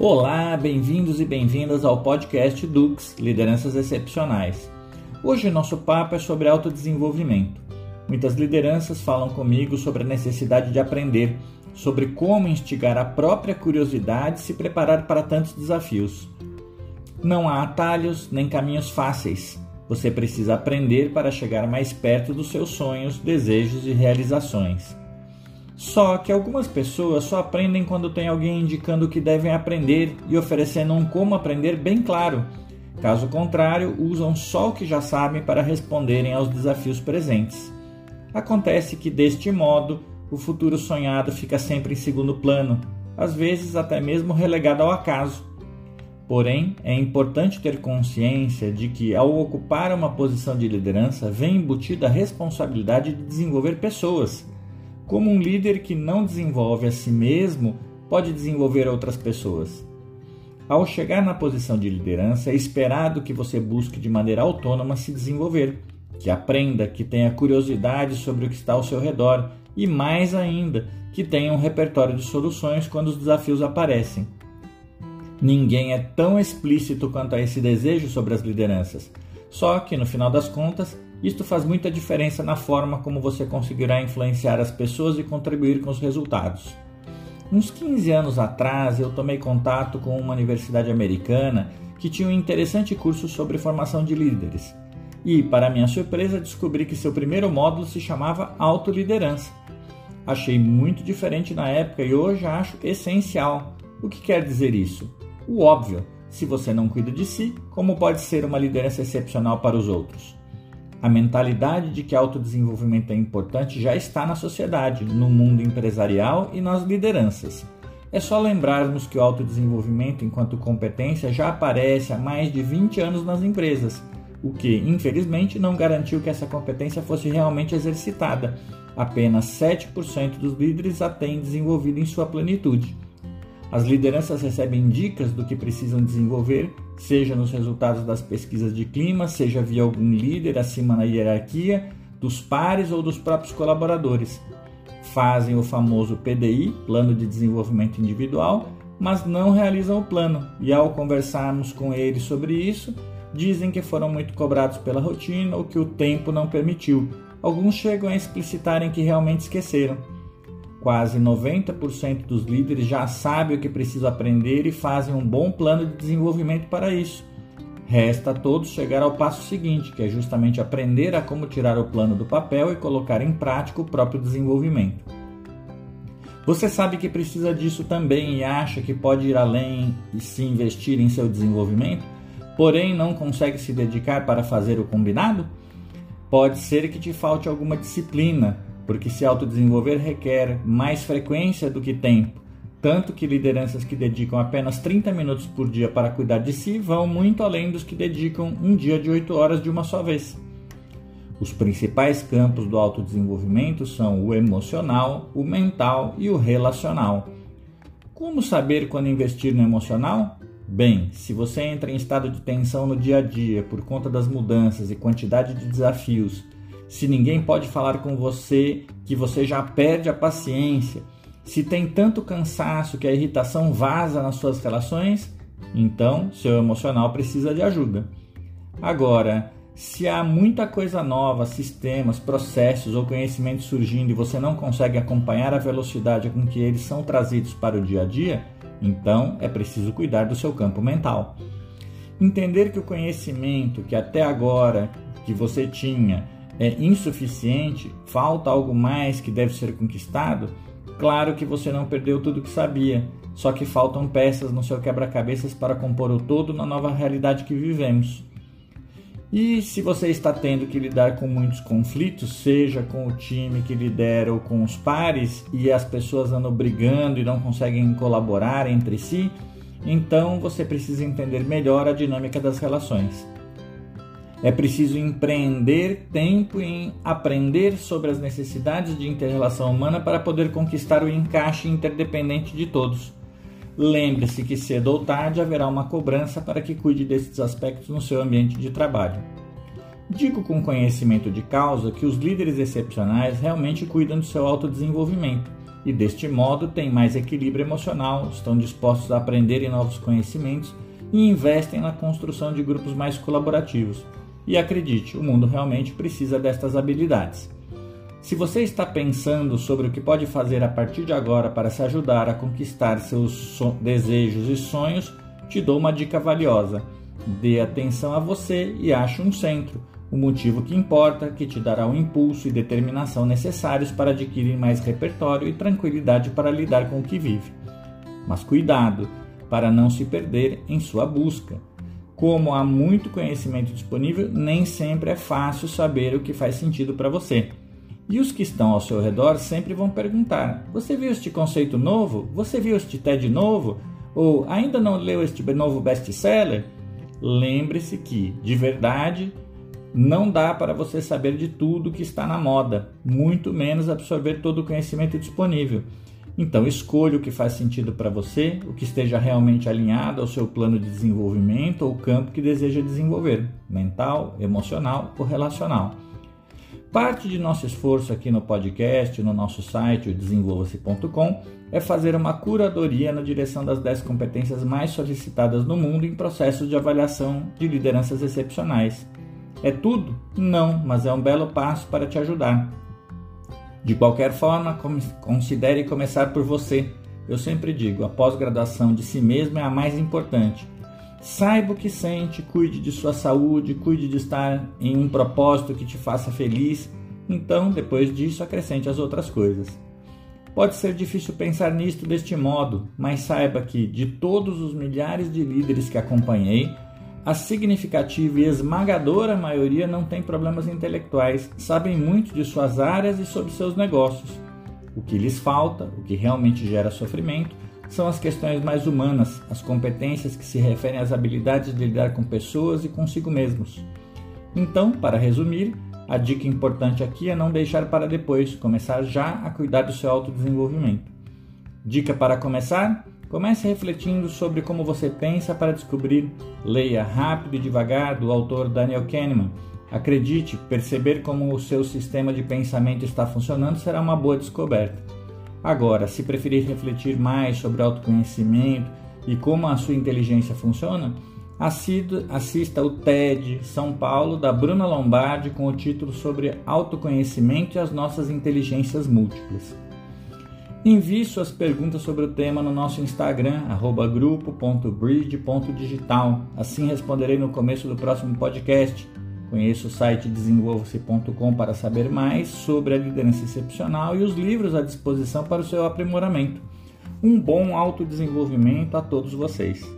Olá, bem-vindos e bem-vindas ao podcast Dux Lideranças Excepcionais. Hoje nosso papo é sobre autodesenvolvimento. Muitas lideranças falam comigo sobre a necessidade de aprender, sobre como instigar a própria curiosidade e se preparar para tantos desafios. Não há atalhos nem caminhos fáceis. Você precisa aprender para chegar mais perto dos seus sonhos, desejos e realizações. Só que algumas pessoas só aprendem quando tem alguém indicando o que devem aprender e oferecendo um como aprender bem claro. Caso contrário, usam só o que já sabem para responderem aos desafios presentes. Acontece que, deste modo, o futuro sonhado fica sempre em segundo plano, às vezes até mesmo relegado ao acaso. Porém, é importante ter consciência de que, ao ocupar uma posição de liderança, vem embutida a responsabilidade de desenvolver pessoas como um líder que não desenvolve a si mesmo pode desenvolver outras pessoas. Ao chegar na posição de liderança, é esperado que você busque de maneira autônoma se desenvolver, que aprenda, que tenha curiosidade sobre o que está ao seu redor e, mais ainda, que tenha um repertório de soluções quando os desafios aparecem. Ninguém é tão explícito quanto a esse desejo sobre as lideranças, só que, no final das contas, isto faz muita diferença na forma como você conseguirá influenciar as pessoas e contribuir com os resultados. Uns 15 anos atrás, eu tomei contato com uma universidade americana que tinha um interessante curso sobre formação de líderes. E, para minha surpresa, descobri que seu primeiro módulo se chamava Autoliderança. Achei muito diferente na época e hoje acho essencial. O que quer dizer isso? O óbvio: se você não cuida de si, como pode ser uma liderança excepcional para os outros? A mentalidade de que autodesenvolvimento é importante já está na sociedade, no mundo empresarial e nas lideranças. É só lembrarmos que o autodesenvolvimento enquanto competência já aparece há mais de 20 anos nas empresas, o que, infelizmente, não garantiu que essa competência fosse realmente exercitada. Apenas 7% dos líderes a têm desenvolvido em sua plenitude. As lideranças recebem dicas do que precisam desenvolver, seja nos resultados das pesquisas de clima, seja via algum líder acima na hierarquia, dos pares ou dos próprios colaboradores. Fazem o famoso PDI, Plano de Desenvolvimento Individual, mas não realizam o plano, e ao conversarmos com eles sobre isso, dizem que foram muito cobrados pela rotina ou que o tempo não permitiu. Alguns chegam a explicitarem que realmente esqueceram. Quase 90% dos líderes já sabem o que precisam aprender e fazem um bom plano de desenvolvimento para isso. Resta a todos chegar ao passo seguinte, que é justamente aprender a como tirar o plano do papel e colocar em prática o próprio desenvolvimento. Você sabe que precisa disso também e acha que pode ir além e se investir em seu desenvolvimento, porém não consegue se dedicar para fazer o combinado? Pode ser que te falte alguma disciplina, porque se autodesenvolver requer mais frequência do que tempo, tanto que lideranças que dedicam apenas 30 minutos por dia para cuidar de si vão muito além dos que dedicam um dia de 8 horas de uma só vez. Os principais campos do autodesenvolvimento são o emocional, o mental e o relacional. Como saber quando investir no emocional? Bem, se você entra em estado de tensão no dia a dia por conta das mudanças e quantidade de desafios se ninguém pode falar com você, que você já perde a paciência, se tem tanto cansaço que a irritação vaza nas suas relações, então seu emocional precisa de ajuda. Agora, se há muita coisa nova, sistemas, processos ou conhecimentos surgindo e você não consegue acompanhar a velocidade com que eles são trazidos para o dia a dia, então é preciso cuidar do seu campo mental. Entender que o conhecimento que até agora que você tinha é insuficiente, falta algo mais que deve ser conquistado, claro que você não perdeu tudo que sabia, só que faltam peças no seu quebra-cabeças para compor o todo na nova realidade que vivemos. E se você está tendo que lidar com muitos conflitos, seja com o time que lidera ou com os pares, e as pessoas andam brigando e não conseguem colaborar entre si, então você precisa entender melhor a dinâmica das relações. É preciso empreender tempo em aprender sobre as necessidades de interrelação humana para poder conquistar o encaixe interdependente de todos. Lembre-se que cedo ou tarde haverá uma cobrança para que cuide desses aspectos no seu ambiente de trabalho. Digo com conhecimento de causa que os líderes excepcionais realmente cuidam do seu autodesenvolvimento, e, deste modo, têm mais equilíbrio emocional, estão dispostos a aprender novos conhecimentos e investem na construção de grupos mais colaborativos. E acredite, o mundo realmente precisa destas habilidades. Se você está pensando sobre o que pode fazer a partir de agora para se ajudar a conquistar seus desejos e sonhos, te dou uma dica valiosa. Dê atenção a você e ache um centro, o motivo que importa, que te dará o impulso e determinação necessários para adquirir mais repertório e tranquilidade para lidar com o que vive. Mas cuidado, para não se perder em sua busca. Como há muito conhecimento disponível, nem sempre é fácil saber o que faz sentido para você. E os que estão ao seu redor sempre vão perguntar: Você viu este conceito novo? Você viu este TED novo? Ou ainda não leu este novo best-seller? Lembre-se que, de verdade, não dá para você saber de tudo que está na moda, muito menos absorver todo o conhecimento disponível. Então, escolha o que faz sentido para você, o que esteja realmente alinhado ao seu plano de desenvolvimento ou campo que deseja desenvolver, mental, emocional ou relacional. Parte de nosso esforço aqui no podcast, no nosso site, o desenvolva-se.com, é fazer uma curadoria na direção das 10 competências mais solicitadas no mundo em processos de avaliação de lideranças excepcionais. É tudo? Não, mas é um belo passo para te ajudar. De qualquer forma, considere começar por você. Eu sempre digo, a pós-graduação de si mesmo é a mais importante Saiba o que sente, cuide de sua saúde, cuide de estar em um propósito que te faça feliz. Então, depois disso, acrescente as outras coisas. Pode ser difícil pensar nisto deste modo, mas saiba que, de todos os milhares de líderes que acompanhei, a significativa e esmagadora maioria não tem problemas intelectuais, sabem muito de suas áreas e sobre seus negócios. O que lhes falta, o que realmente gera sofrimento, são as questões mais humanas, as competências que se referem às habilidades de lidar com pessoas e consigo mesmos. Então, para resumir, a dica importante aqui é não deixar para depois, começar já a cuidar do seu autodesenvolvimento. Dica para começar? Comece refletindo sobre como você pensa para descobrir. Leia rápido e devagar do autor Daniel Kahneman. Acredite, perceber como o seu sistema de pensamento está funcionando será uma boa descoberta. Agora, se preferir refletir mais sobre autoconhecimento e como a sua inteligência funciona, assista o TED São Paulo da Bruna Lombardi com o título sobre autoconhecimento e as nossas inteligências múltiplas. Envie suas perguntas sobre o tema no nosso Instagram, grupo.bridge.digital. Assim responderei no começo do próximo podcast. Conheça o site desenvolva-se.com para saber mais sobre a liderança excepcional e os livros à disposição para o seu aprimoramento. Um bom autodesenvolvimento a todos vocês.